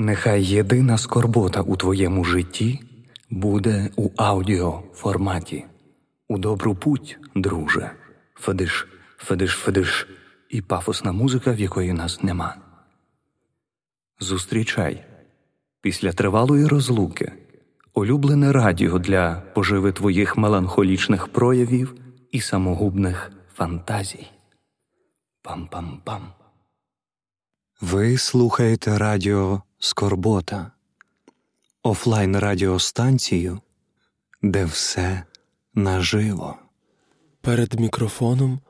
Нехай єдина скорбота у твоєму житті буде у аудіоформаті. У добру путь, друже, Федиш, Федиш, Федиш і пафосна музика, в якої нас нема. Зустрічай після тривалої розлуки, улюблене радіо для поживи твоїх меланхолічних проявів і самогубних фантазій. Пам-пам-пам. Ви слухаєте радіо Скорбота, офлайн радіостанцію, де все наживо. Перед мікрофоном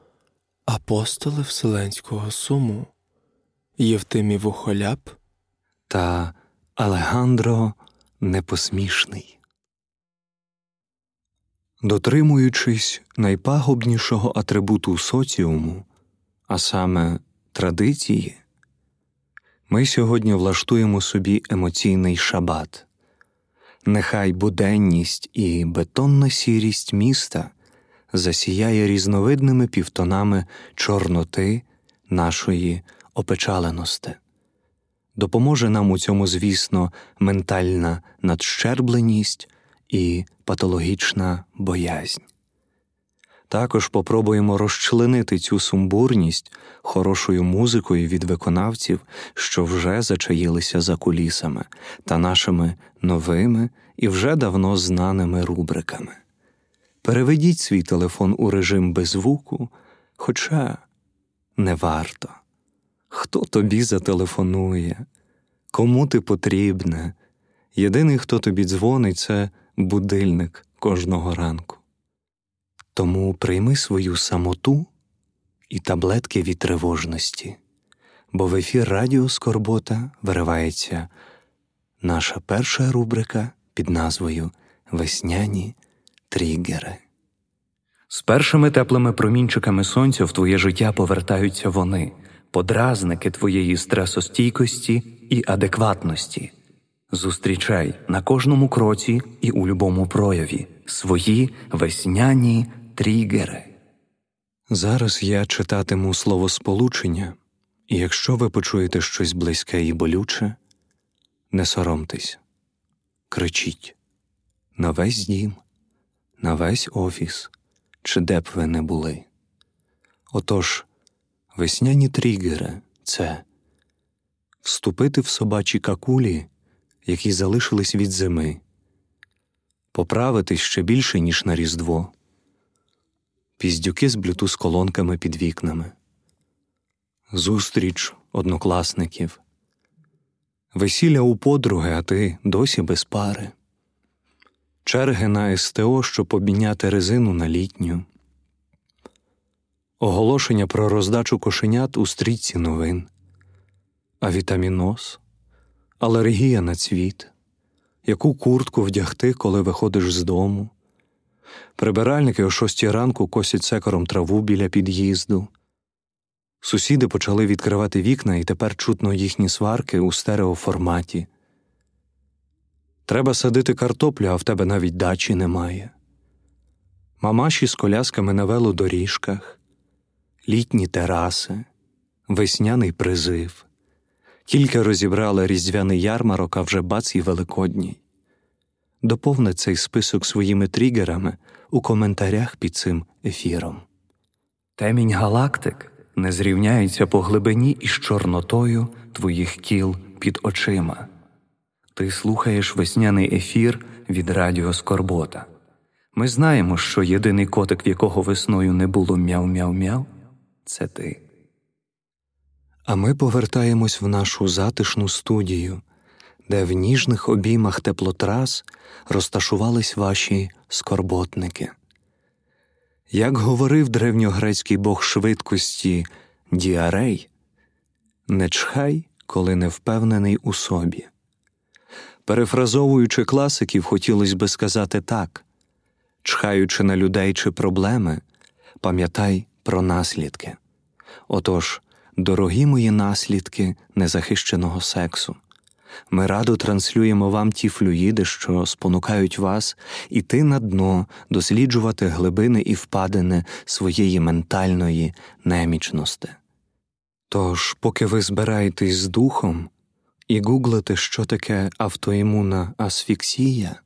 апостоли Вселенського суму Євтимій Вухоляп та Алегандро Непосмішний. Дотримуючись найпагубнішого атрибуту соціуму, а саме традиції, ми сьогодні влаштуємо собі емоційний шабат. Нехай буденність і бетонна сірість міста засіяє різновидними півтонами чорноти нашої опечаленості. Допоможе нам у цьому, звісно, ментальна надщербленість і патологічна боязнь. Також попробуємо розчленити цю сумбурність хорошою музикою від виконавців, що вже зачаїлися за кулісами, та нашими новими і вже давно знаними рубриками. Переведіть свій телефон у режим без звуку, хоча не варто. Хто тобі зателефонує? Кому ти потрібне? Єдиний, хто тобі дзвонить, це будильник кожного ранку. Тому прийми свою самоту і таблетки від тривожності, бо в ефір Радіо Скорбота виривається наша перша рубрика під назвою Весняні тригери. З першими теплими промінчиками сонця в твоє життя повертаються вони, подразники твоєї стресостійкості і адекватності. Зустрічай на кожному кроці і у любому прояві свої весняні тригери. Зараз я читатиму словосполучення, і якщо ви почуєте щось близьке і болюче, не соромтесь, кричіть на весь дім, на весь офіс, чи де б ви не були. Отож, весняні тригери це вступити в собачі какулі, які залишились від зими, поправитись ще більше, ніж на Різдво піздюки з блютуз колонками під вікнами, зустріч однокласників, весілля у подруги, а ти досі без пари, черги на СТО, щоб обміняти резину на літню, оголошення про роздачу кошенят у стрічці новин, авітаміноз, алергія на цвіт, яку куртку вдягти, коли виходиш з дому. Прибиральники о шостій ранку косять секором траву біля під'їзду. Сусіди почали відкривати вікна, і тепер чутно їхні сварки у стереоформаті. Треба садити картоплю, а в тебе навіть дачі немає. Мамаші з колясками на велодоріжках, літні тераси, весняний призив. Тільки розібрали різдвяний ярмарок, а вже бац і великодній. Доповни цей список своїми тригерами у коментарях під цим ефіром. Темінь галактик не зрівняється по глибині із чорнотою твоїх кіл під очима. Ти слухаєш весняний ефір від Радіо Скорбота. Ми знаємо, що єдиний котик, в якого весною не було мяу-мяу-мяу, це ти. А ми повертаємось в нашу затишну студію, де в ніжних обіймах теплотрас розташувались ваші скорботники. Як говорив древньогрецький бог швидкості Діарей, не чхай, коли не впевнений у собі. Перефразовуючи класиків, хотілося би сказати так чхаючи на людей чи проблеми, пам'ятай про наслідки. Отож, дорогі мої наслідки незахищеного сексу. Ми радо транслюємо вам ті флюїди, що спонукають вас іти на дно, досліджувати глибини і впадини своєї ментальної немічності. Тож, поки ви збираєтесь з духом, і гуглите, що таке автоімунна асфіксія,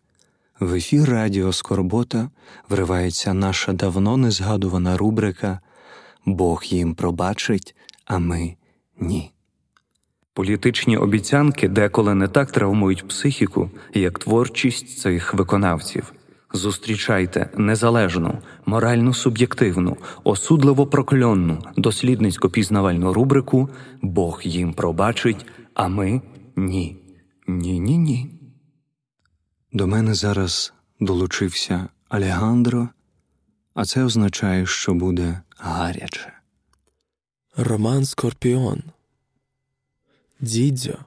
в ефір Радіо Скорбота вривається наша давно незгадувана рубрика Бог їм пробачить, а ми ні. Політичні обіцянки деколи не так травмують психіку, як творчість цих виконавців. Зустрічайте незалежну, морально суб'єктивну, осудливо прокльонну, дослідницько пізнавальну рубрику Бог їм пробачить, а ми ні. Ні, ні, ні. До мене зараз долучився Алегандро, а це означає, що буде гаряче. Роман Скорпіон, Дідзьо,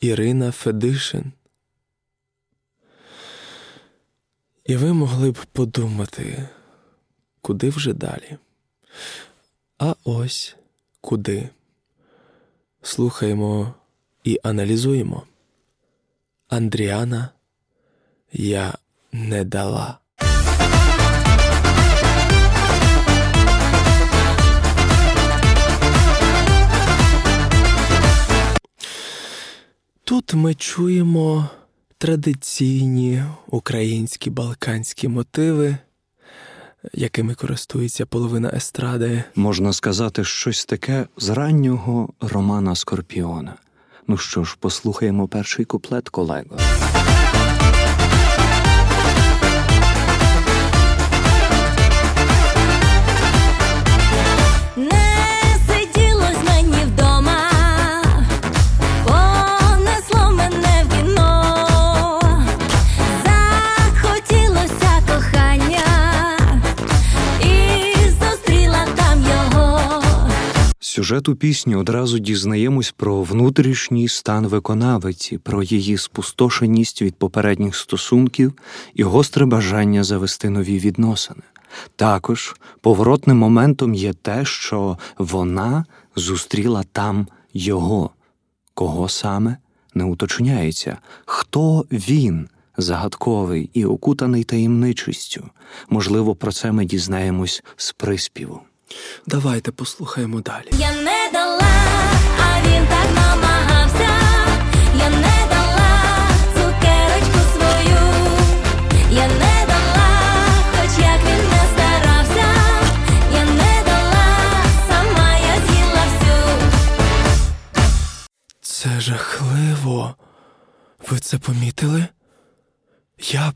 Ірина Федишин. І ви могли б подумати, куди вже далі? А ось куди. Слухаємо і аналізуємо. Андріана я не дала. Тут ми чуємо традиційні українські балканські мотиви, якими користується половина естради. Можна сказати, щось таке з раннього романа Скорпіона. Ну що ж, послухаємо перший куплет, колего. Сюжету пісні одразу дізнаємось про внутрішній стан виконавиці, про її спустошеність від попередніх стосунків і гостре бажання завести нові відносини. Також поворотним моментом є те, що вона зустріла там його. Кого саме не уточняється, хто він, загадковий і окутаний таємничістю. Можливо, про це ми дізнаємось з приспіву. Давайте послухаємо далі. Я не дала, а він так намагався. Я не дала цукерочку свою. Я не дала, хоч як він не старався. Я не дала, сама я з'їла всю. Це жахливо. Ви це помітили? Я.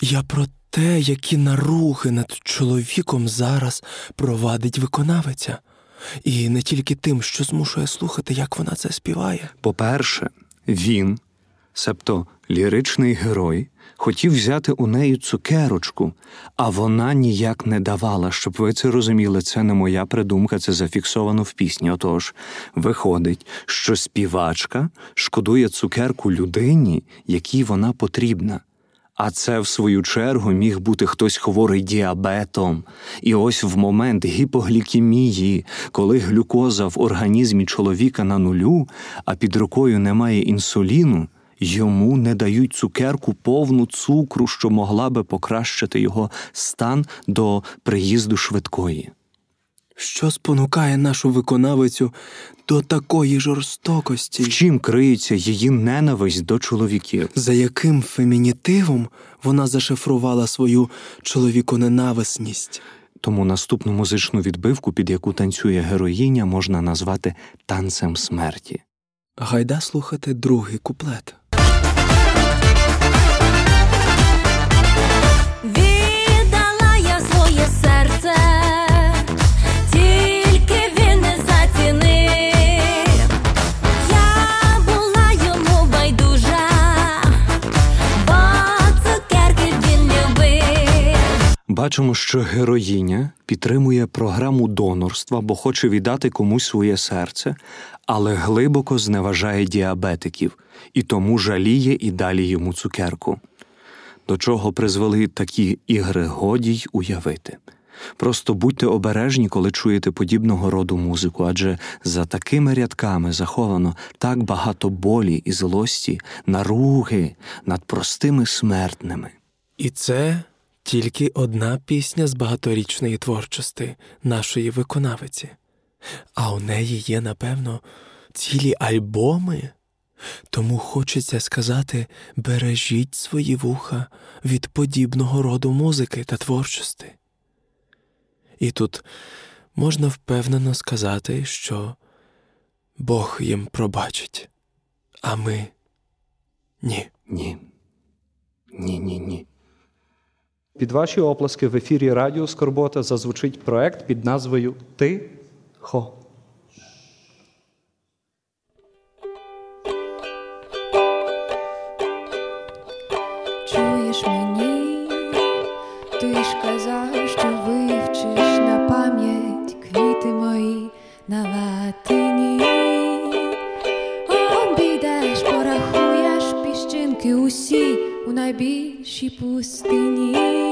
Я про те, які наруги над чоловіком зараз провадить виконавиця. І не тільки тим, що змушує слухати, як вона це співає. По-перше, він, себто ліричний герой, хотів взяти у неї цукерочку, а вона ніяк не давала. Щоб ви це розуміли, це не моя придумка, це зафіксовано в пісні. Отож, виходить, що співачка шкодує цукерку людині, якій вона потрібна. А це, в свою чергу, міг бути хтось хворий діабетом. І ось в момент гіпоглікемії, коли глюкоза в організмі чоловіка на нулю, а під рукою немає інсуліну, йому не дають цукерку повну цукру, що могла би покращити його стан до приїзду швидкої. Що спонукає нашу виконавицю до такої жорстокості? В чим криється її ненависть до чоловіків? За яким фемінітивом вона зашифрувала свою чоловіконенависність? Тому наступну музичну відбивку, під яку танцює героїня, можна назвати танцем смерті. Гайда слухати другий куплет. Бачимо, що героїня підтримує програму донорства, бо хоче віддати комусь своє серце, але глибоко зневажає діабетиків і тому жаліє і далі йому цукерку. До чого призвели такі ігри годі й уявити. Просто будьте обережні, коли чуєте подібного роду музику, адже за такими рядками заховано так багато болі і злості, наруги над простими смертними. І це тільки одна пісня з багаторічної творчості нашої виконавиці. А у неї є, напевно, цілі альбоми. Тому хочеться сказати бережіть свої вуха від подібного роду музики та творчості. І тут можна впевнено сказати, що Бог їм пробачить, а ми ні. Ні. Ні, ні, ні. Під ваші оплески в ефірі Радіо Скорбота зазвучить проект під назвою Ти-хо. Найбільшій пустині.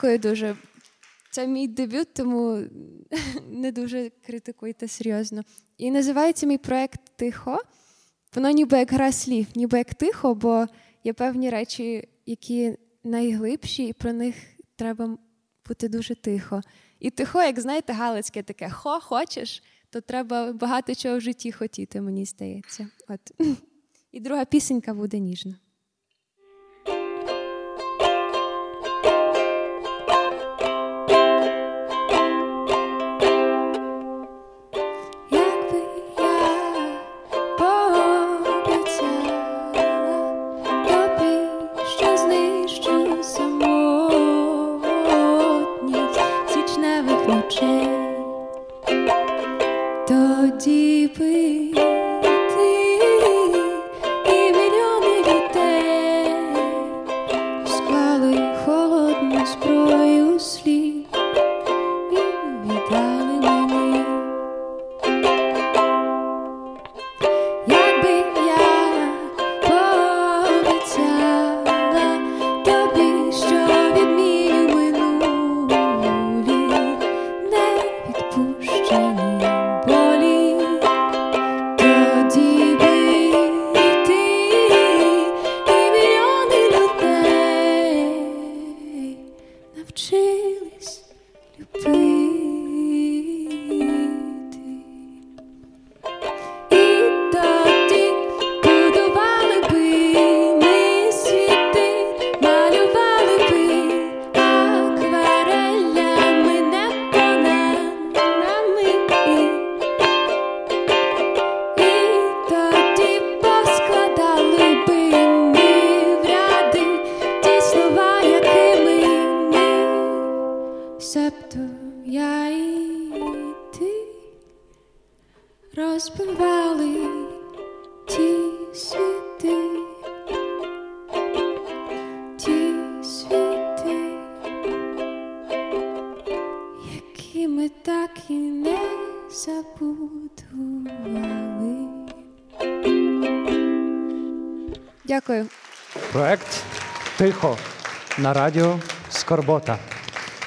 Дякую дуже. Це мій дебют, тому не дуже критикуйте серйозно. І називається мій проект Тихо. Воно ніби як гра слів, ніби як тихо, бо є певні речі, які найглибші, і про них треба бути дуже тихо. І тихо, як знаєте, галицьке таке хо хочеш, то треба багато чого в житті хотіти, мені здається. От. І друга пісенька буде ніжна. Ночей, тоді би на радіо Скорбота.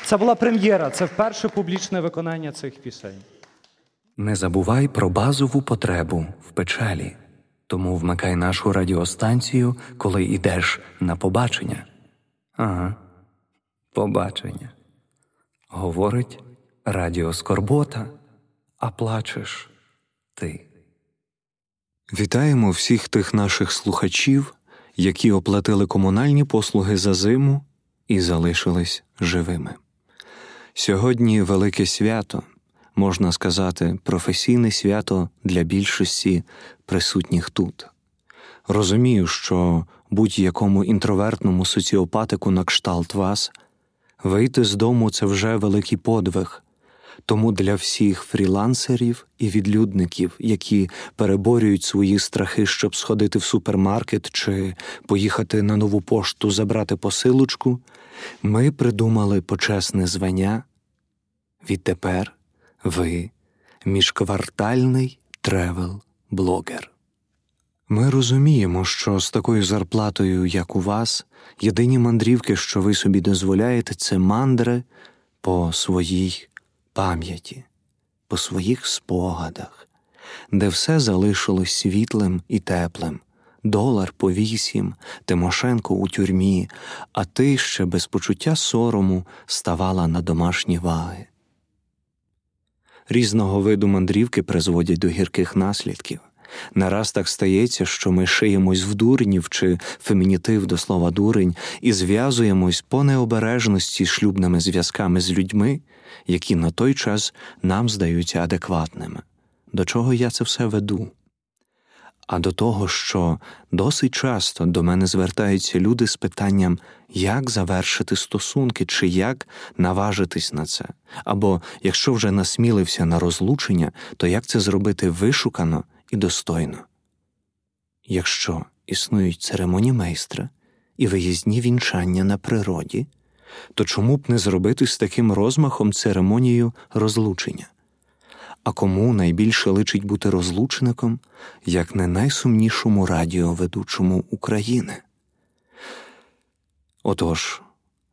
Це була прем'єра, це вперше публічне виконання цих пісень. Не забувай про базову потребу в печалі, тому вмикай нашу радіостанцію, коли йдеш на побачення. Ага, побачення. Говорить Радіо Скорбота, а плачеш ти. Вітаємо всіх тих наших слухачів, які оплатили комунальні послуги за зиму і залишились живими. Сьогодні велике свято, можна сказати, професійне свято для більшості присутніх тут. Розумію, що будь-якому інтровертному соціопатику на кшталт вас вийти з дому це вже великий подвиг. Тому для всіх фрілансерів і відлюдників, які переборюють свої страхи, щоб сходити в супермаркет чи поїхати на нову пошту забрати посилочку, ми придумали почесне звання. Відтепер ви міжквартальний тревел-блогер. Ми розуміємо, що з такою зарплатою, як у вас, єдині мандрівки, що ви собі дозволяєте, це мандри по своїй пам'яті, по своїх спогадах, де все залишилось світлим і теплим. Долар по вісім, Тимошенко у тюрмі, а ти ще без почуття сорому ставала на домашні ваги. Різного виду мандрівки призводять до гірких наслідків. Нараз так стається, що ми шиємось в дурнів чи фемінітив до слова дурень і зв'язуємось по необережності шлюбними зв'язками з людьми, які на той час нам здаються адекватними. До чого я це все веду? А до того, що досить часто до мене звертаються люди з питанням, як завершити стосунки, чи як наважитись на це, або якщо вже насмілився на розлучення, то як це зробити вишукано і достойно. Якщо існують церемонії майстра і виїзні вінчання на природі, то чому б не зробити з таким розмахом церемонію розлучення? А кому найбільше личить бути розлучником, як не найсумнішому радіоведучому України? Отож,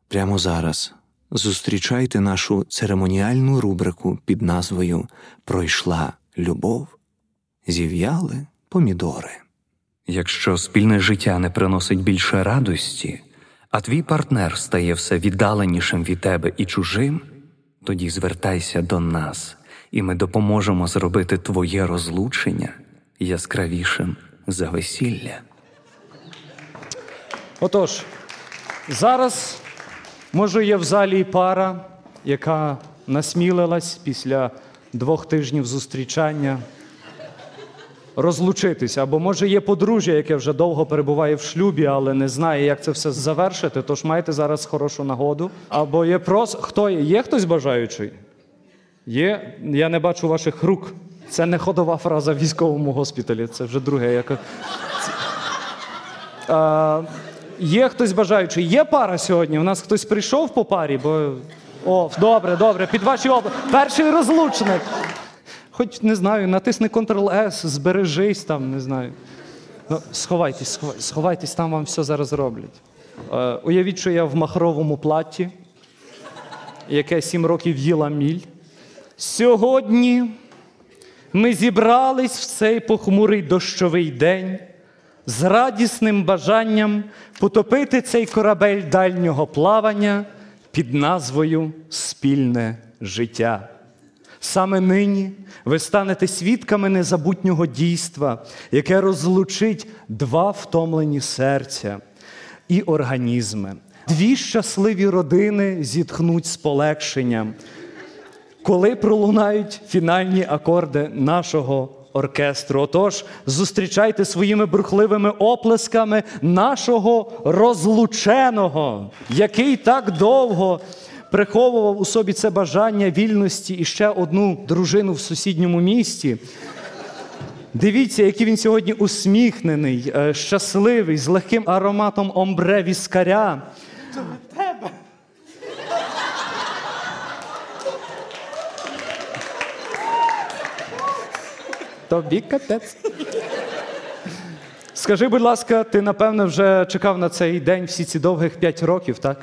прямо зараз зустрічайте нашу церемоніальну рубрику під назвою Пройшла любов, зів'яли помідори. Якщо спільне життя не приносить більше радості, а твій партнер стає все віддаленішим від тебе і чужим, тоді звертайся до нас, і ми допоможемо зробити твоє розлучення яскравішим за весілля. Отож, зараз, може, є в залі пара, яка насмілилась після двох тижнів зустрічання розлучитися. Або може є подружжя, яке вже довго перебуває в шлюбі, але не знає, як це все завершити. Тож маєте зараз хорошу нагоду. Або є прос. Хто є? Є хтось бажаючий? Є. Я не бачу ваших рук. Це не ходова фраза в військовому госпіталі. Це вже друге. Яке... А, є хтось бажаючий? Є пара сьогодні? У нас хтось прийшов по парі, бо. О, добре, добре, під ваші обла. Перший розлучник. Хоч не знаю, натисни Ctrl-S, збережись там, не знаю. Ну, сховайтесь, сховай- сховайтесь, там вам все зараз роблять. Е, уявіть, що я в махровому платті, яке сім років їла міль. Сьогодні ми зібрались в цей похмурий дощовий день з радісним бажанням потопити цей корабель дальнього плавання під назвою Спільне життя. Саме нині ви станете свідками незабутнього дійства, яке розлучить два втомлені серця і організми. Дві щасливі родини зітхнуть з полегшенням, коли пролунають фінальні акорди нашого оркестру. Отож, зустрічайте своїми бурхливими оплесками нашого розлученого, який так довго приховував у собі це бажання вільності і ще одну дружину в сусідньому місті. Дивіться, який він сьогодні усміхнений, е, щасливий, з легким ароматом омбре віскаря. Тобі капець. Скажи, будь ласка, ти напевно вже чекав на цей день всі ці довгих п'ять років, так?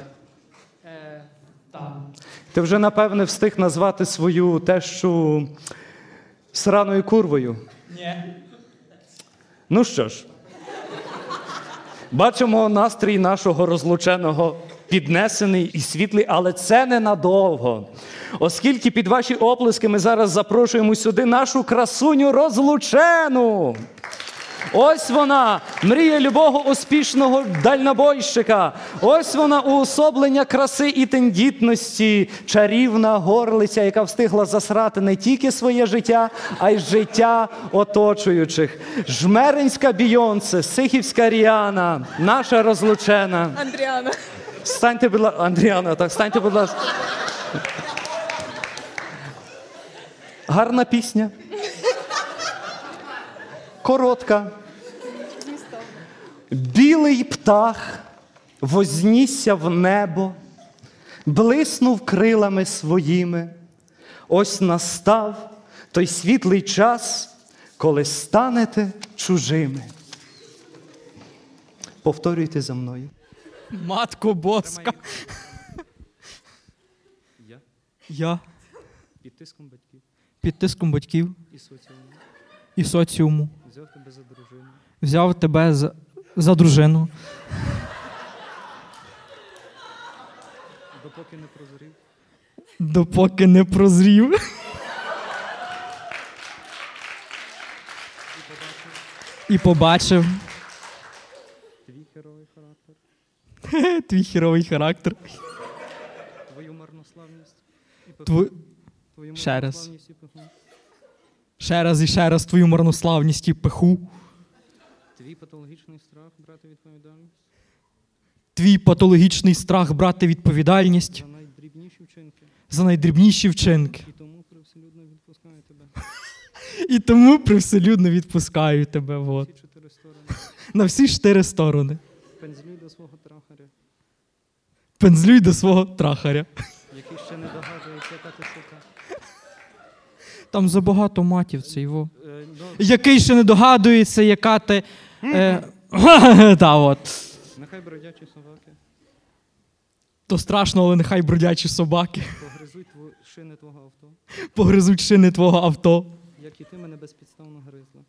Ти вже, напевне, встиг назвати свою тещу сраною курвою. Ні. Ну що ж, бачимо настрій нашого розлученого піднесений і світлий, але це ненадовго. Оскільки під ваші оплески ми зараз запрошуємо сюди нашу красуню розлучену. Ось вона, мрія любого успішного дальнобойщика. Ось вона уособлення краси і тендітності, чарівна горлиця, яка встигла засрати не тільки своє життя, а й життя оточуючих. Жмеринська Бійонце, Сихівська Ріана, наша розлучена. Андріана. Станьте, будь ласка, Андріана, так, станьте, будь ласка. Гарна пісня. Коротка. Білий птах вознісся в небо, блиснув крилами своїми. Ось настав той світлий час, коли станете чужими. Повторюйте за мною. Матко боска. Я Я під тиском батьків під тиском батьків і соціуму і соціуму взяв тебе за дружину. взяв тебе за, за дружину, допоки не прозрів допоки не прозрів. І побачив твій герой характер, твій хіровий характер. твою марнославність і пиху. Тво... твою ще раз. Ще раз і ще раз твою марнославність і пиху, Твій патологічний страх брати відповідальність твій патологічний страх брати відповідальність за найдрібніші вчинки. за найдрібніші вчинки. І тому привселюдно відпускаю тебе. І тому привселюдно відпускаю тебе от, Ці чотири сторони. на всі чотири сторони. Пензлюй до свого трахаря, Пензлюй до свого трахаря. який ще не сука. Там забагато матів це його. Е, ну, Який ще не догадується, яка ти. Е, та от. нехай бродячі собаки То страшно, але нехай бродячі собаки погризуть шини твого авто, погризуть шини твого авто, як і ти мене безпідставно гризла.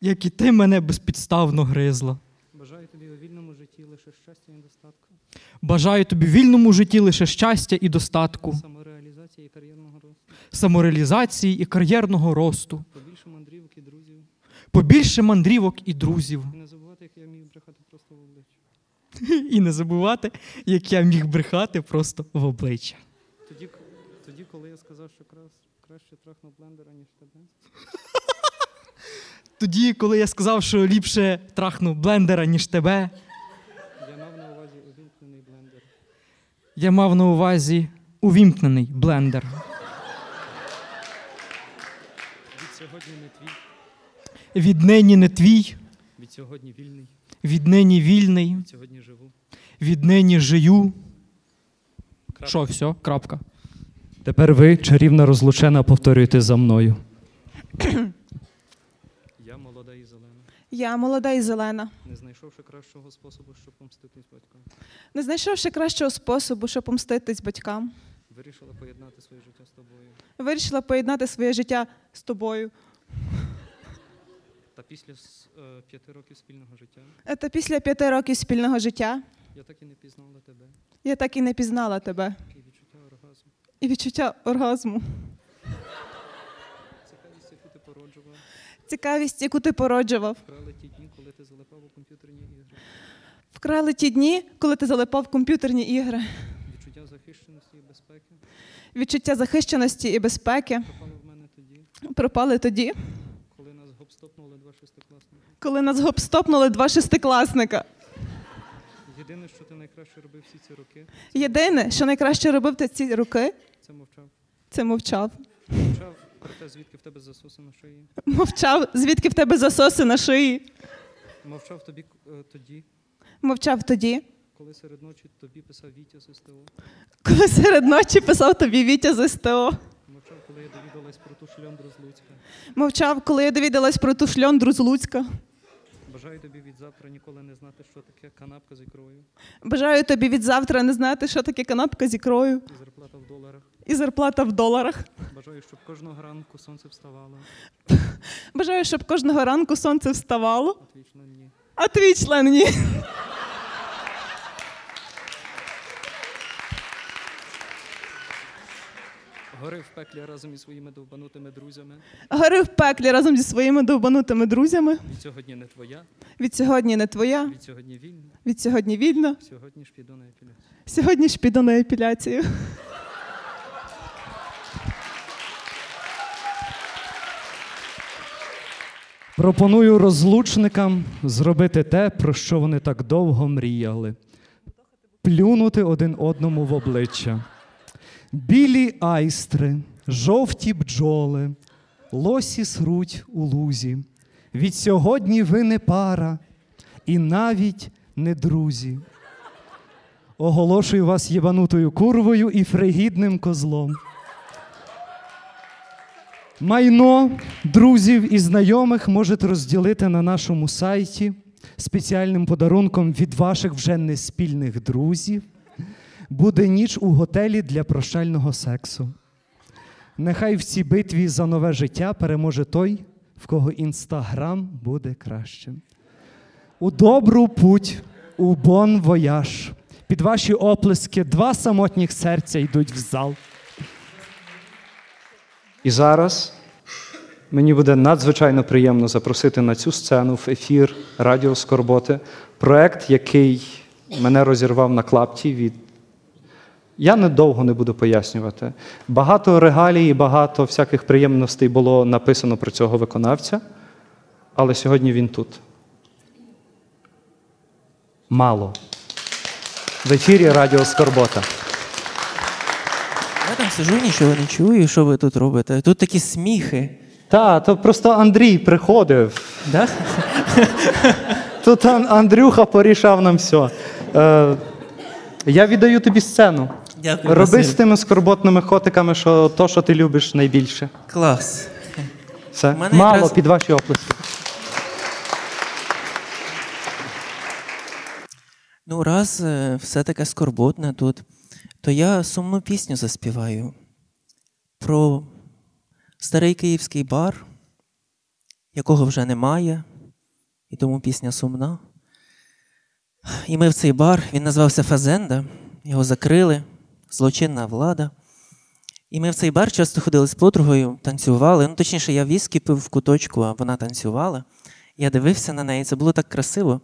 як і ти мене безпідставно гризла. Бажаю тобі у вільному житті лише щастя і достатку, Бажаю тобі вільному житті лише щастя і достатку, самореалізації і кар'єрного росту, самореалізації і кар'єрного росту, побільше мандрівок і друзів. побільше мандрівок і друзів. І не забувати, як я міг брехати просто в обличчя. І не забувати, як я міг брехати просто в обличчя. Тоді, тоді коли я сказав, що крас, краще трахну блендера, ніж тебе, Тоді, коли я сказав, що ліпше трахну блендера, ніж тебе, я мав на увазі увімкнений блендер. я мав на увазі увімкнений блендер. Від сьогодні не твій, Віднині не твій, від сьогодні вільний, віднині вільний, від сьогодні живу. віднині жию. Що, все, крапка. Тепер ви, чарівна розлучена, повторюєте за мною. Я молода і зелена, Я молода і зелена. не знайшовши кращого способу, щоб помститись батькам. Не знайшовши кращого способу, щоб помститись батькам, Вирішила поєднати своє життя з тобою. вирішила поєднати своє життя з тобою. Та після с- е, п'яти років спільного життя Е, Та після п'яти років спільного життя я так і не пізнала тебе я так і не пізнала тебе. і відчуття оргазму. І відчуття оргазму. Цікавість, яку ти породжував, Цікавість, яку ти породжував. вкрали ті дні, коли ти залипав у комп'ютерні ігри. Вкрали ті дні, коли ти залипав в комп'ютерні ігри. Відчуття захищеності і безпеки Відчуття захищеності і безпеки пропало в мене тоді, пропали тоді, коли нас гопстопнули два шестикласники. коли нас гопстопнули два шестикласника. Єдине, що ти найкраще робив всі ці роки, Єдине, що найкраще робив ти ці роки, це мовчав. це мовчав. Мовчав про те, звідки в тебе засоси на шиї. Мовчав, звідки в тебе засоси на шиї. Мовчав тобі е, тоді, Мовчав тоді, коли серед ночі тобі писав Вітя з СТО. коли серед ночі писав тобі Вітя з СТО. Мовчав, коли я довідалась про ту шльондру з Луцька. Мовчав, коли я довідалась про ту шльондру з Луцька. Бажаю тобі від завтра ніколи не знати, що таке канапка з ікрою Бажаю тобі від завтра не знати, що таке канапка з ікрою і зарплата в доларах. і зарплата в доларах. Бажаю, щоб кожного ранку сонце вставало, Бажаю, щоб кожного ранку сонце вставало, а твій член ні. а твій член ні. Гори в пеклі разом із своїми довбанутими друзями. Гори в пеклі разом зі своїми довбанутими друзями. Від сьогодні не твоя, Від сьогодні не твоя, від сьогодні вільна, від сьогодні вільно. сьогодні ж піду на епіляцію. Сьогодні ж піду на епіляцію. Пропоную розлучникам зробити те, про що вони так довго мріяли. Плюнути один одному в обличчя. Білі айстри, жовті бджоли, лосі сруть у лузі. Від сьогодні ви не пара і навіть не друзі. Оголошую вас єбанутою курвою і фригідним козлом. Майно друзів і знайомих можете розділити на нашому сайті спеціальним подарунком від ваших вже неспільних друзів. Буде ніч у готелі для прощального сексу. Нехай в цій битві за нове життя переможе той, в кого інстаграм буде кращим. У добру путь, у бон вояж. Під ваші оплески два самотніх серця йдуть в зал. І зараз мені буде надзвичайно приємно запросити на цю сцену в ефір Радіо Скорботи проект, який мене розірвав на клапті від. Я недовго не буду пояснювати. Багато регалій і багато всяких приємностей було написано про цього виконавця, але сьогодні він тут. Мало. В ефірі Радіо Скорбота. Я там сижу, нічого не чую, що ви тут робите. Тут такі сміхи. Та, то просто Андрій приходив. Да? Тут Андрюха порішав нам все. Е, я віддаю тобі сцену. Дякую. Роби Василь. з тими скорботними котиками, що то, що ти любиш найбільше. Клас. Все. мене Мало якраз- під ваші оплески. Ну, раз е, все таке скорботне тут, то я сумну пісню заспіваю про старий київський бар, якого вже немає, і тому пісня сумна. І ми в цей бар, він називався Фазенда, його закрили, злочинна влада. І ми в цей бар часто ходили з подругою, танцювали. Ну, точніше, я віскі пив в куточку, а вона танцювала. Я дивився на неї, це було так красиво.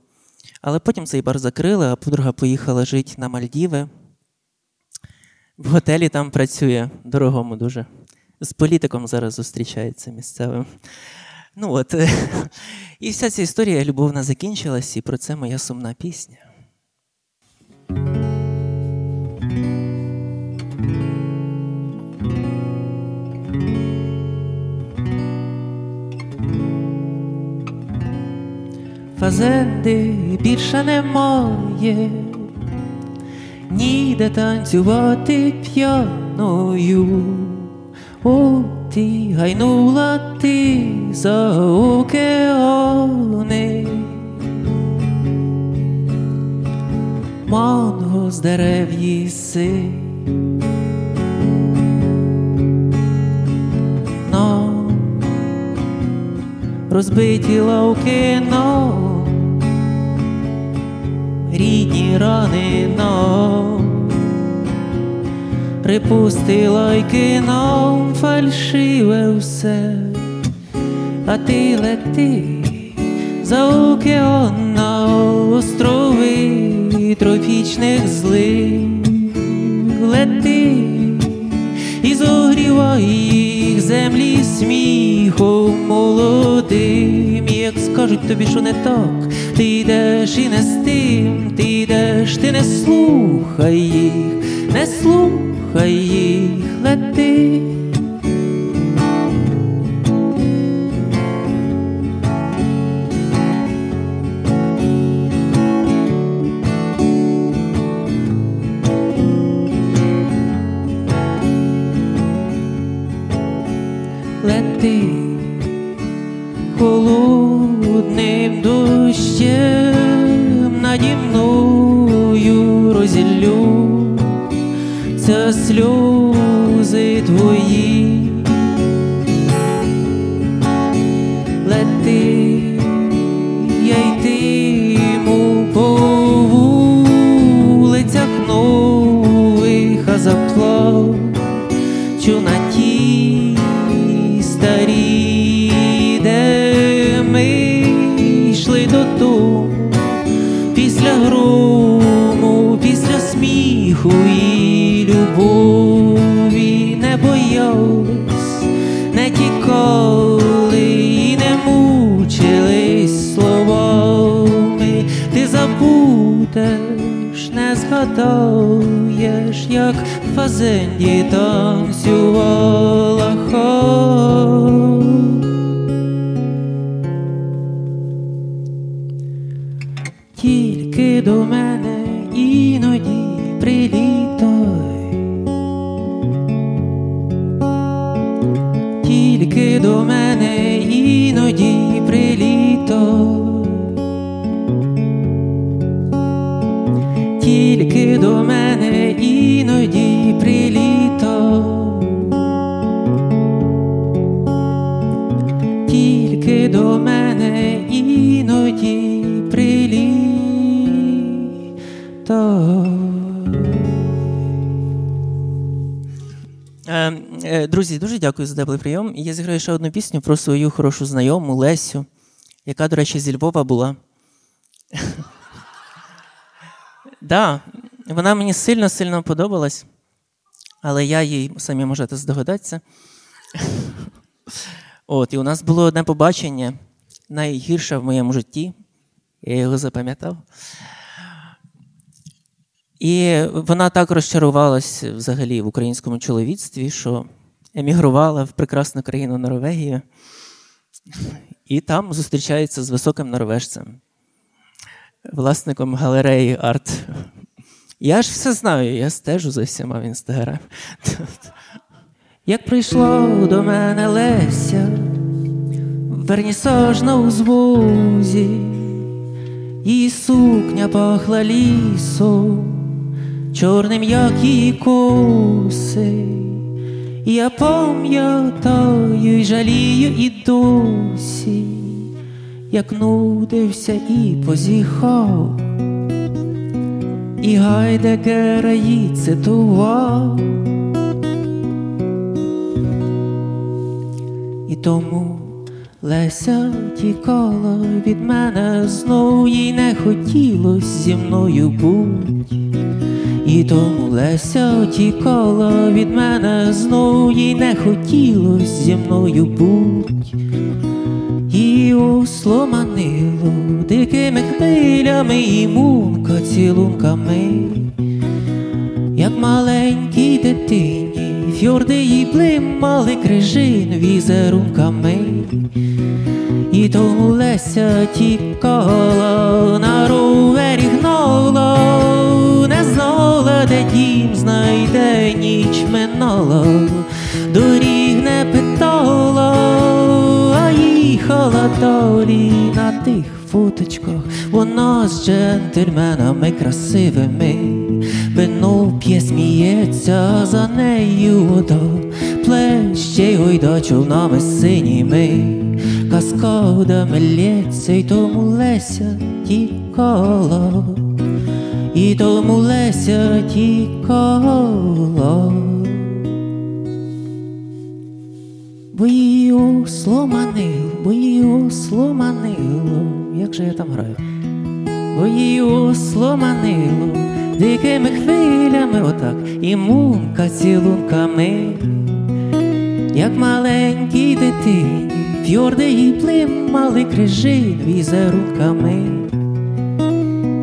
Але потім цей бар закрили, а подруга поїхала жити на Мальдіви. В готелі там працює дорогому дуже. З політиком зараз зустрічається місцевим. Ну от. І вся ця історія любовна закінчилась, і про це моя сумна пісня. Фазенди більше немає, ніде танцювати п'яною. От і гайнула ти за океани. Манго з дерев їси. Розбиті лавки нам, рідні рани припустила й кинув фальшиве все, а ти лети за океан на острови тропічних злив, лети і зогрівай їх землі сміхом молодим. Як скажуть тобі, що не так, ти йдеш і не з тим, ти йдеш, ти не слухай їх, не слухай їх, лети. лети холодним дощем наді мною розіллю це сльози твої. Забудеш, не згадуєш, як фазенді танцювала хор. Друзі, дуже дякую за теплий прийом. Я зіграю ще одну пісню про свою хорошу знайому Лесю, яка, до речі, зі Львова була. Да, вона мені сильно-сильно подобалась, але я їй, самі можете здогадатися. От, і у нас було одне побачення, найгірше в моєму житті. Я його запам'ятав. І вона так розчарувалась взагалі в українському чоловіцтві, що емігрувала в прекрасну країну Норвегію і там зустрічається з високим норвежцем, власником галереї арт. Я ж все знаю, я стежу за всіма в інстаграм. Як прийшло до мене Леся, вернісаж на узвозі, її сукня пахла лісом, чорним, як її коси. Я пам'ятаю й жалію і досі, як нудився і позіхав, і Гайдегера їй цитував. І тому Леся тікала від мене знов, їй не хотілось зі мною буть. І тому Леся тікала від мене знов, їй не хотілось зі мною буть. І осло манило дикими хвилями і мунка цілунками, як маленькій дитині, фьорди їй блимали крижин візерунками. І тому Леся тікала, на ровері гнала, не знала, де дім знайде, ніч минала, доріг не питала, а їхала далі на тих фоточках, вона з джентльменами красивими, вино п'є сміється за нею вода, плеще гойда човнами синіми каскадами лється, й тому Леся тікала, і тому Леся тікала, бо її осло манило, бо її осло манило, як же я там граю, бо її осло манило, дикими хвилями, отак, і мунка цілунками, як маленькій дитині. Фьорди їй плимали крижин візерунками,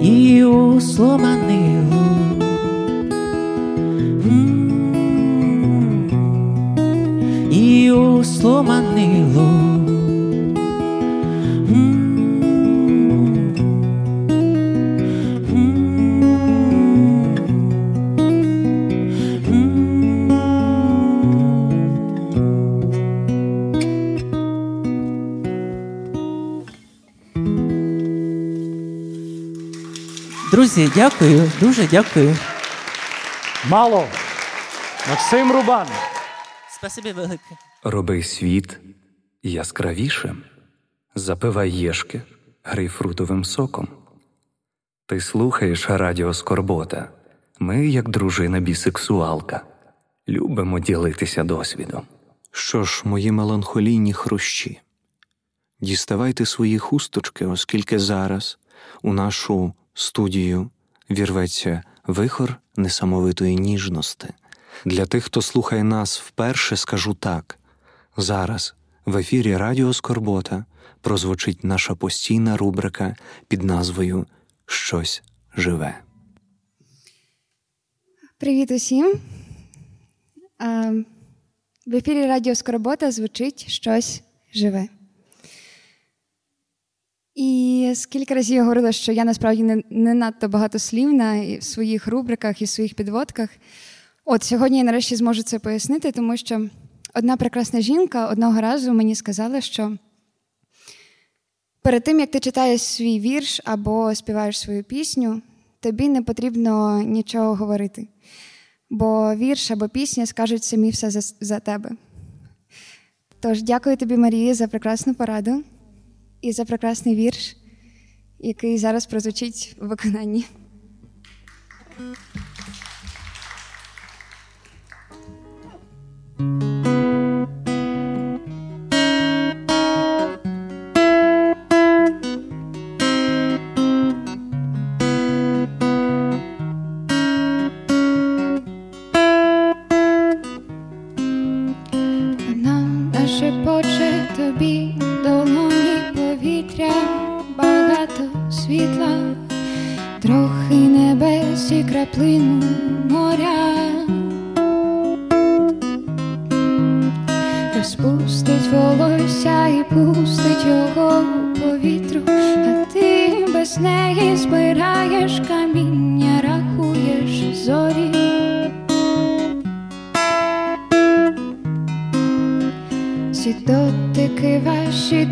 і осло манило. М, І осло манило. М, Друзі, дякую, дуже дякую. Мало. Максим Рубан. Спасибі велике. Роби світ яскравішим, запивай єшки грейпфрутовим соком. Ти слухаєш радіо Скорбота. Ми, як дружина бісексуалка, любимо ділитися досвідом. Що ж, мої меланхолійні хрущі, діставайте свої хусточки, оскільки зараз у нашу студію вірветься вихор несамовитої ніжності. Для тих, хто слухає нас вперше, скажу так: зараз в ефірі Радіо Скорбота прозвучить наша постійна рубрика під назвою Щось живе. Привіт усім. В ефірі Радіо Скорбота звучить щось живе. І скільки разів я говорила, що я насправді не, не надто багатослівна і в своїх рубриках і в своїх підводках. От сьогодні я нарешті зможу це пояснити, тому що одна прекрасна жінка одного разу мені сказала, що перед тим, як ти читаєш свій вірш або співаєш свою пісню, тобі не потрібно нічого говорити. Бо вірш або пісня скажуть самі все за, за тебе. Тож дякую тобі, Марія, за прекрасну пораду і за прекрасний вірш, який зараз прозвучить в виконанні. Нам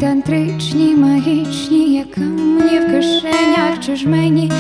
тантричні, магічні, як камні в кишенях, чи ж мені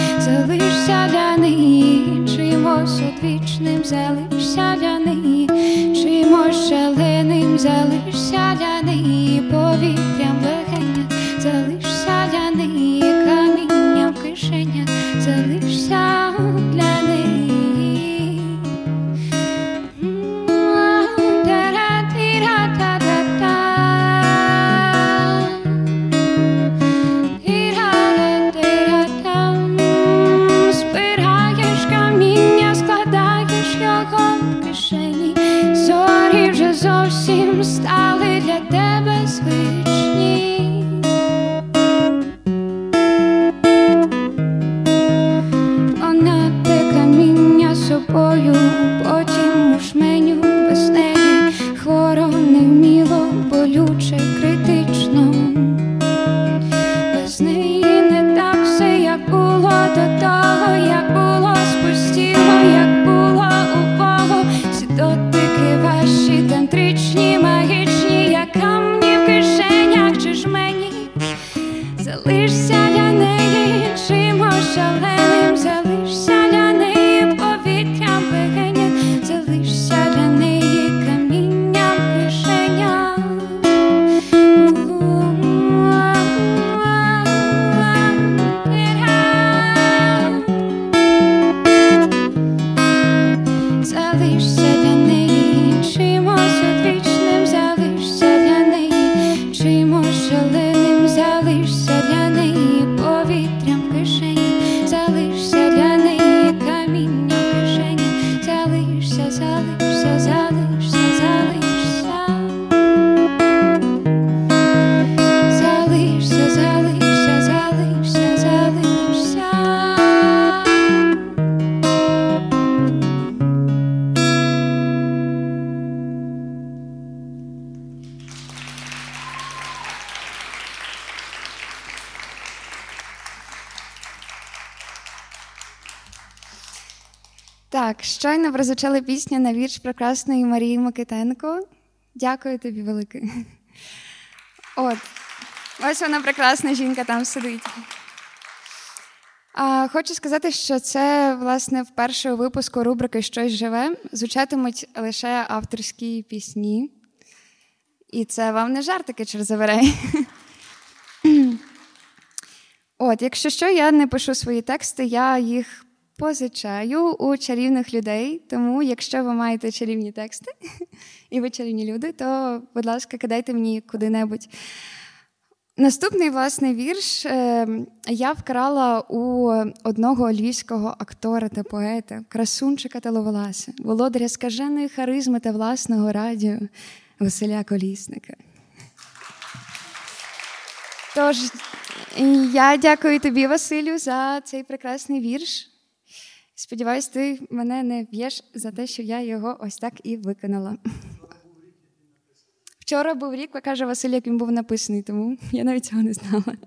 Щойно прозвучала пісня на вірш прекрасної Марії Микитенко. Дякую тобі велике. От, ось вона прекрасна жінка там сидить. А, хочу сказати, що це, власне, вперше у випуску рубрики Щось живе звучатимуть лише авторські пісні. І це вам не жартики через заверей. От, якщо що, я не пишу свої тексти, я їх позичаю у чарівних людей. Тому, якщо ви маєте чарівні тексти і ви чарівні люди, то, будь ласка, кидайте мені куди-небудь Наступний власне вірш е, я вкрала у одного львівського актора та поета, красунчика та ловеласа, володаря скаженої харизми та власного радіо Василя Колісника. Тож я дякую тобі, Василю, за цей прекрасний вірш. Сподіваюсь, ти мене не б'єш за те, що я його ось так і виконала. Вчора був рік, каже Василь, як він був написаний, тому я навіть цього не знала.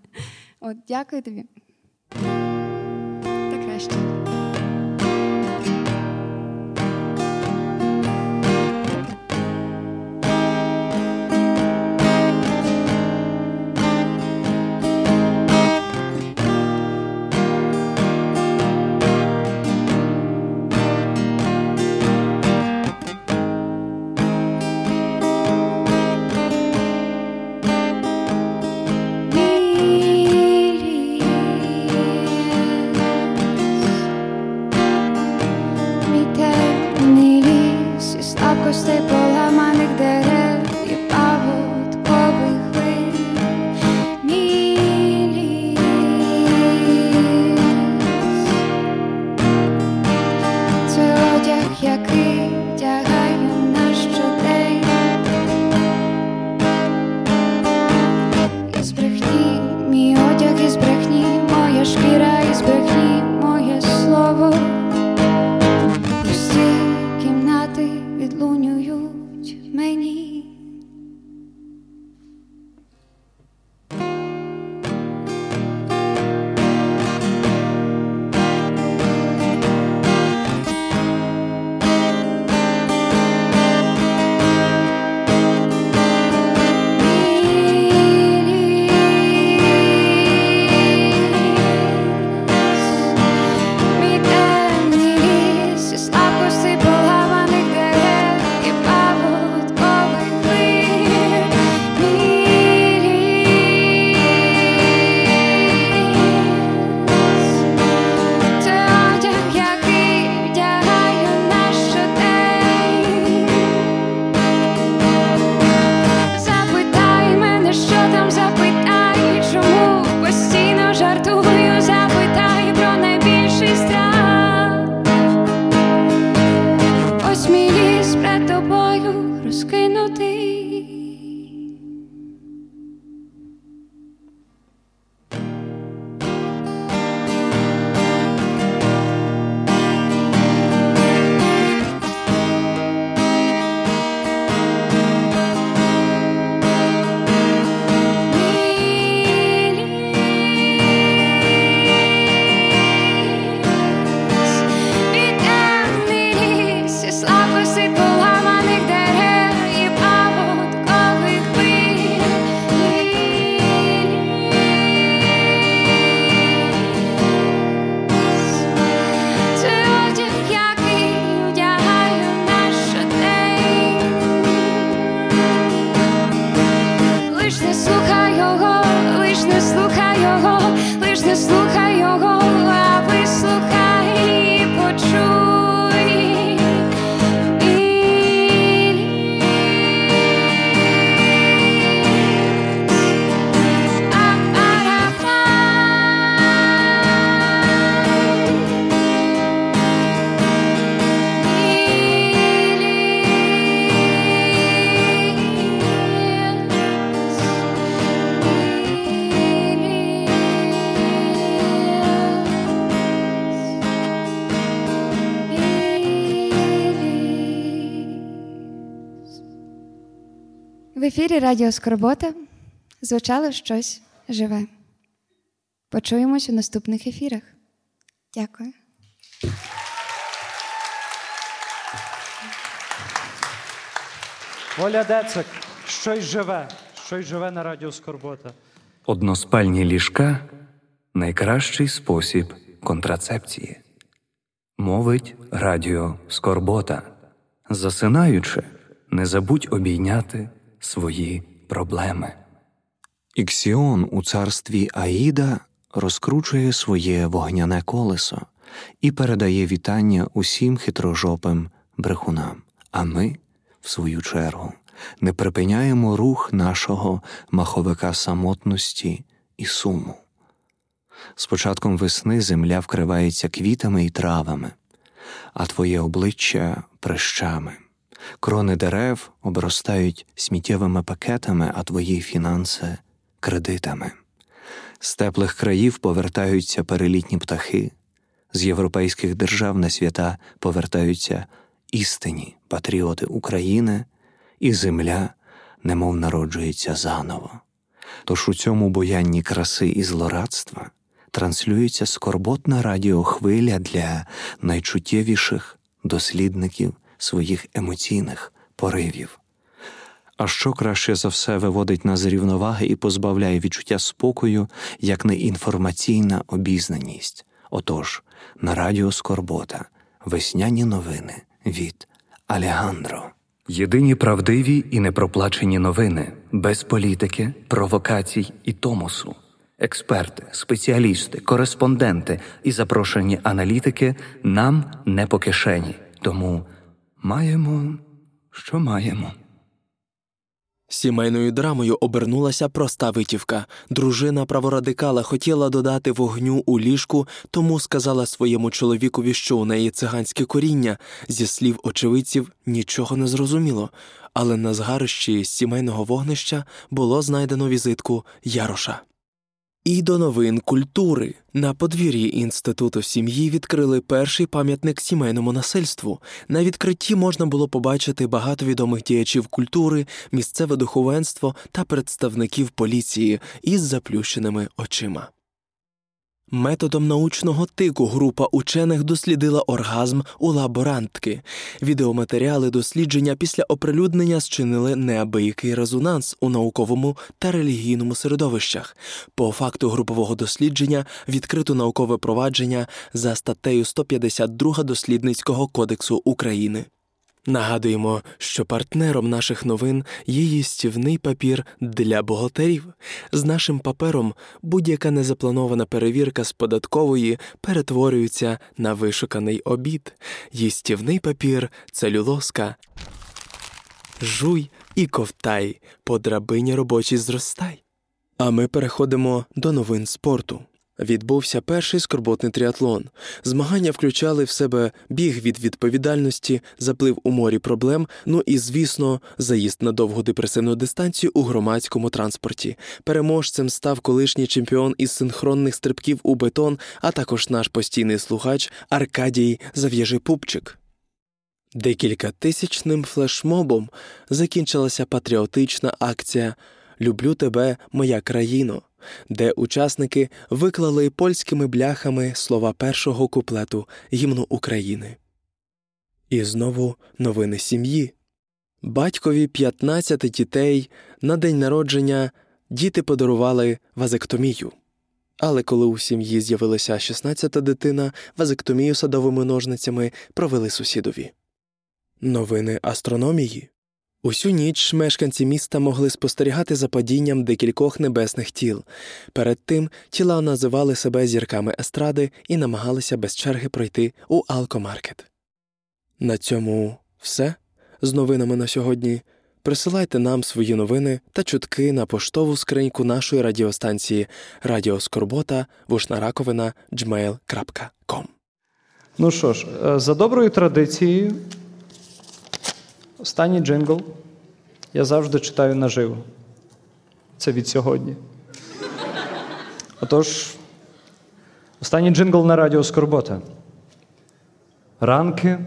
От, дякую тобі. Та краще. В ефірі Радіо Скорбота звучало щось живе. Почуємось у наступних ефірах. Дякую. Оля Децик, щось живе, щось живе на радіо Скорбота. Односпальні ліжка найкращий спосіб контрацепції. Мовить радіо Скорбота. Засинаючи, не забудь обійняти свої проблеми. Іксіон у царстві Аїда розкручує своє вогняне колесо і передає вітання усім хитрожопим брехунам. А ми, в свою чергу, не припиняємо рух нашого маховика самотності і суму. З початком весни земля вкривається квітами і травами, а твоє обличчя прищами. Крони дерев обростають сміттєвими пакетами, а твої фінанси кредитами. З теплих країв повертаються перелітні птахи, з європейських держав на свята повертаються істинні патріоти України, і земля немов народжується заново. Тож у цьому боянні краси і злорадства транслюється скорботна радіохвиля для найчуттєвіших дослідників своїх емоційних поривів. А що краще за все виводить нас з рівноваги і позбавляє відчуття спокою, як не інформаційна обізнаність? Отож, на радіо Скорбота, весняні новини від Алегандро. Єдині правдиві і непроплачені новини, без політики, провокацій і томосу. Експерти, спеціалісти, кореспонденти і запрошені аналітики нам не по кишені. Тому маємо, що маємо. Сімейною драмою обернулася проста витівка. Дружина праворадикала хотіла додати вогню у ліжку, тому сказала своєму чоловікові, що у неї циганське коріння. Зі слів очевидців нічого не зрозуміло, але на згарищі сімейного вогнища було знайдено візитку Яроша. І до новин культури на подвір'ї інституту сім'ї відкрили перший пам'ятник сімейному насильству. На відкритті можна було побачити багато відомих діячів культури, місцеве духовенство та представників поліції із заплющеними очима. Методом научного тику група учених дослідила оргазм у лаборантки. Відеоматеріали дослідження після оприлюднення зчинили неабиякий резонанс у науковому та релігійному середовищах. По факту групового дослідження відкрито наукове провадження за статтею 152 Дослідницького кодексу України. Нагадуємо, що партнером наших новин є їстівний папір для бухгалтерів. З нашим папером будь-яка незапланована перевірка з податкової перетворюється на вишуканий обід. Їстівний папір, целюлоска. Жуй і ковтай, по драбині робочій зростай. А ми переходимо до новин спорту. Відбувся перший скорботний тріатлон. Змагання включали в себе біг від відповідальності, заплив у морі проблем, ну і, звісно, заїзд на довгу депресивну дистанцію у громадському транспорті. Переможцем став колишній чемпіон із синхронних стрибків у бетон, а також наш постійний слухач Аркадій Зав'єжий Пупчик. Декілька тисячним флешмобом закінчилася патріотична акція Люблю тебе, моя країно де учасники виклали польськими бляхами слова першого куплету гімну України. І знову новини сім'ї. Батькові 15 дітей на день народження діти подарували вазектомію. Але коли у сім'ї з'явилася 16-та дитина, вазектомію садовими ножницями провели сусідові. Новини астрономії. Усю ніч мешканці міста могли спостерігати за падінням декількох небесних тіл. Перед тим тіла називали себе зірками естради і намагалися без черги пройти у Алкомаркет. На цьому все з новинами на сьогодні. Присилайте нам свої новини та чутки на поштову скриньку нашої радіостанції Радіо Скорбота Вушнараковина Ну що ж, е, за доброю традицією, останній джингл я завжди читаю наживо. Це від сьогодні. Отож, останній джингл на радіо Скорбота. Ранки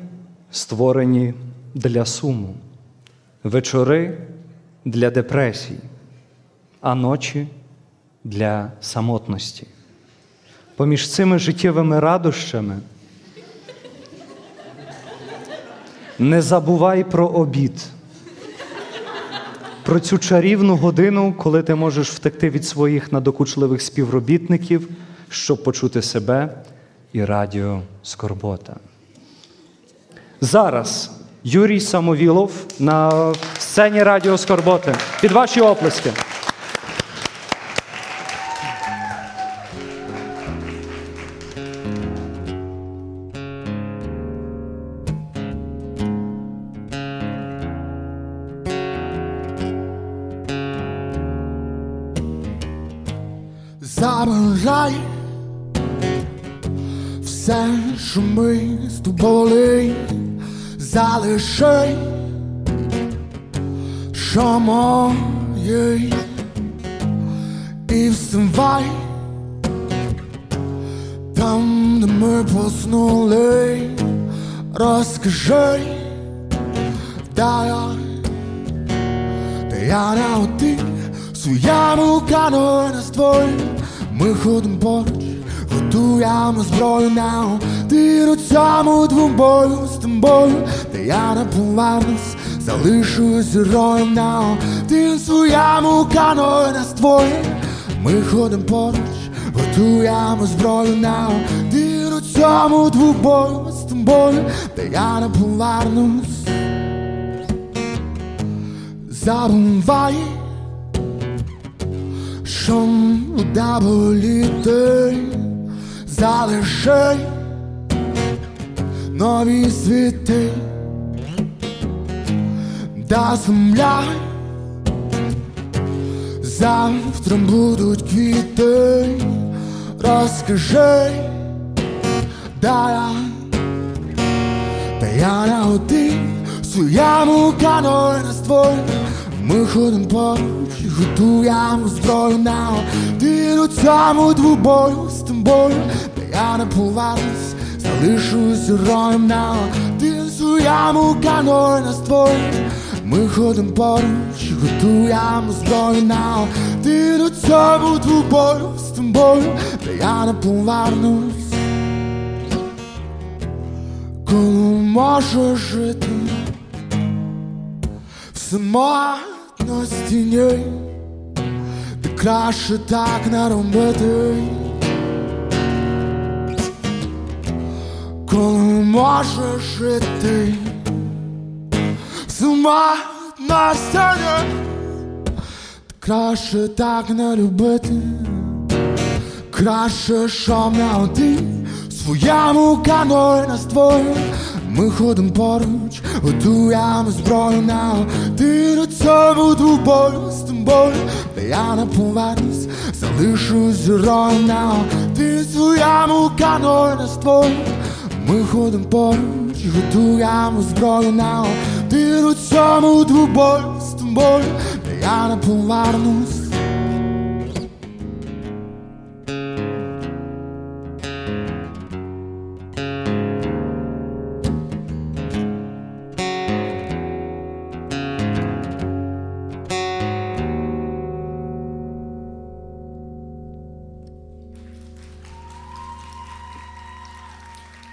створені для суму, вечори для депресії, а ночі для самотності. Поміж цими життєвими радощами не забувай про обід, про цю чарівну годину, коли ти можеш втекти від своїх надокучливих співробітників, щоб почути себе і радіо Скорбота. Зараз Юрій Самовілов на сцені Радіо Скорботи. Під ваші оплески. Що ми з тобою залишай, що моє, і вставай там, де ми поснули, розкажи, я, де я не один в своєму каної на стволі. Ми ходимо поруч, готуємо зброю на один у цьому двобою з тобою, де я не повернусь, залишусь героєм на в своєму каної на стволі. Ми ходимо поруч, готуємо зброю на один у цьому двобою з тобою, де я не повернусь. Забувай, що вода боліти, залишай нові світи, да земля, завтра будуть квіти, розкажи, да. Я, та я не один своєму стволі. Ми ходимо поруч і готуємо зброю на один у цьому двобою з тобою, де я не повернусь, залишусь героєм на один своєму на стволі. Ми ходимо поруч готуємо зброю на один у цьому двобою з тобою, де я не повернусь. Коли можеш жити в самотності де краще так не робити. Коли можеш жити в самотності ні, де краще так не любити. Краще, що не один своєму каної на ствою. Ми ходимо поруч, готуємо зброю на один у цьому двобою з тобою, де я не повернусь, залишусь героєм на в своєму каної на ствою. Ми ходимо поруч, готуємо зброю на один у цьому двобою з тобою, я не повернусь.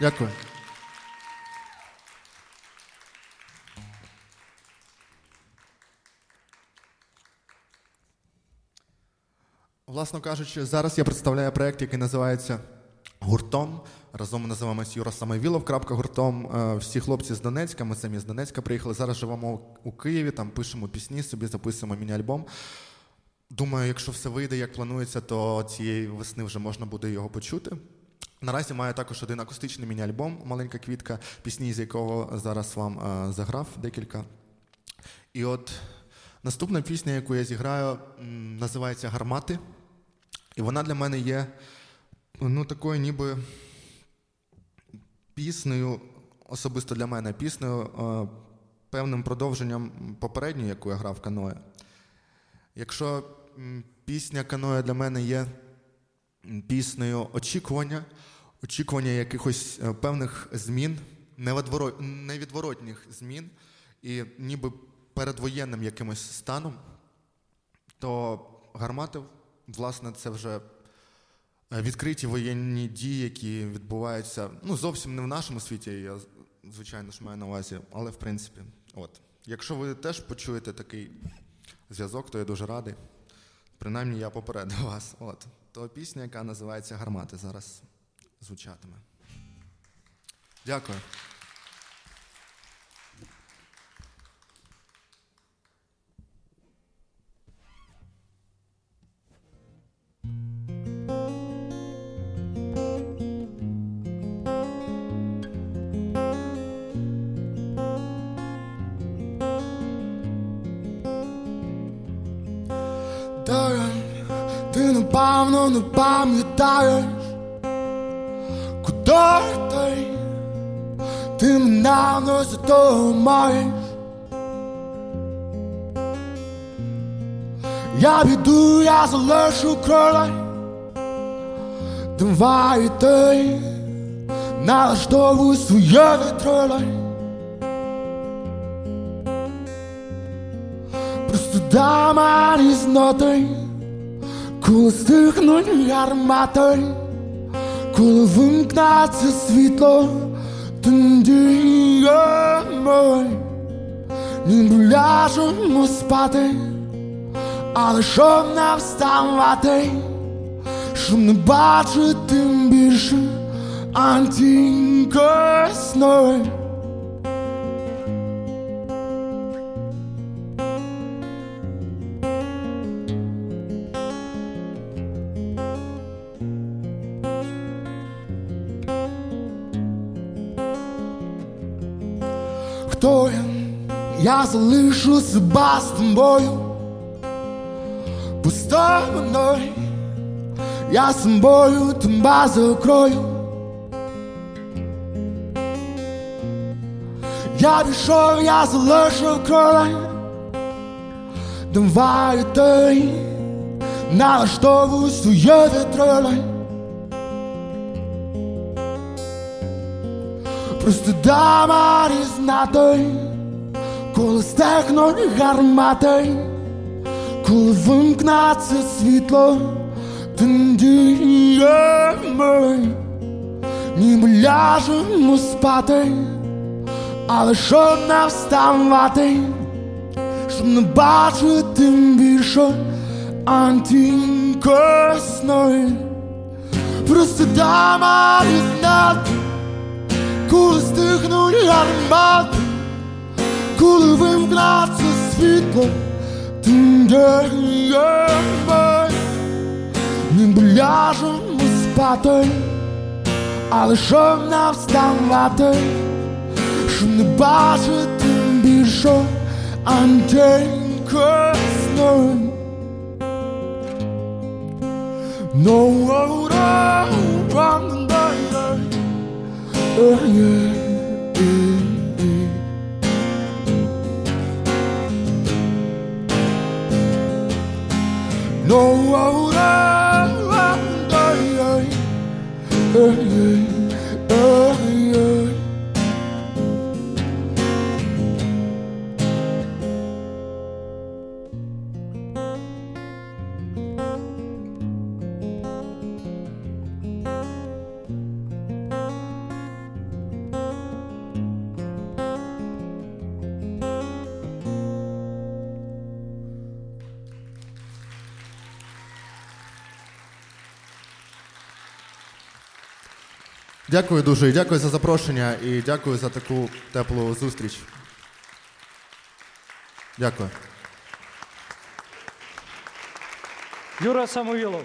Дякую. Власно кажучи, зараз я представляю проєкт, який називається Гуртом. Разом ми називаємось Юра Самойвілов. Крапка гуртом. Е, Всі хлопці з Донецька. Ми самі з Донецька приїхали. Зараз живемо у Києві, там пишемо пісні, собі записуємо міні-альбом. Думаю, якщо все вийде, як планується, то цієї весни вже можна буде його почути. Наразі маю також один акустичний міні-альбом Маленька квітка, пісні з якого зараз вам е, заграв декілька. І от наступна пісня, яку я зіграю, називається Гармати. І вона для мене є ну, такою ніби піснею, особисто для мене, піснею, е, певним продовженням попередньої, яку я грав каноє. Якщо пісня каноє для мене є піснею очікування, очікування якихось е, певних змін, невідворот- невідворотніх змін, і ніби передвоєнним якимось станом, то гармати, власне, це вже е, відкриті воєнні дії, які відбуваються ну, зовсім не в нашому світі, я звичайно ж маю на увазі, але в принципі. От. Якщо ви теж почуєте такий зв'язок, то я дуже радий. Принаймні я попередив вас. От. То пісня, яка називається Гармати, зараз звучатиме. Дякую. Ти напав давно не пам'ятаєш, куди ти, ти мене не за того маєш. Я піду, я залишу крила, давай ти налаштовуй своє вітрила. Просто дай мені знати, коли стихнуть гармати, коли вимкнеться світло, не ніби ляжемо спати, але щоб не вставати, щоб не бачити більше антінка Я залишу себе з тобою Пустой мною. Я з собою тебе закрою Я пішов, я залишив крила. Давай ти налаштовуй своє вітрила Просто дай мені знати, коли стехнуть гармати, коли вимкнеться світло, тоді я ми ніби ляжемо спати, але щоб не вставати, щоб не бачити більше антінко сни. Просто мені знати, коли стихнуть гармати, коли вимкнеться світло, ми, ніби ляжемо спати, але щоб не вставати, щоб не бачити більше антенько сни. No, oh, no, oh, no, Oh, yeah, yeah, oh die. Дякую дуже і дякую за запрошення і дякую за таку теплу зустріч. Дякую. Юра Самойлов.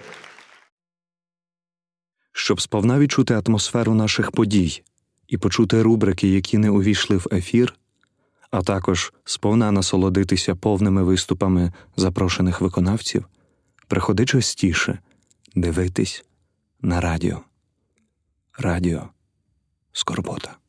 Щоб сповна відчути атмосферу наших подій і почути рубрики, які не увійшли в ефір, а також сповна насолодитися повними виступами запрошених виконавців, приходи частіше дивитись на радіо. Радіо Скорбота.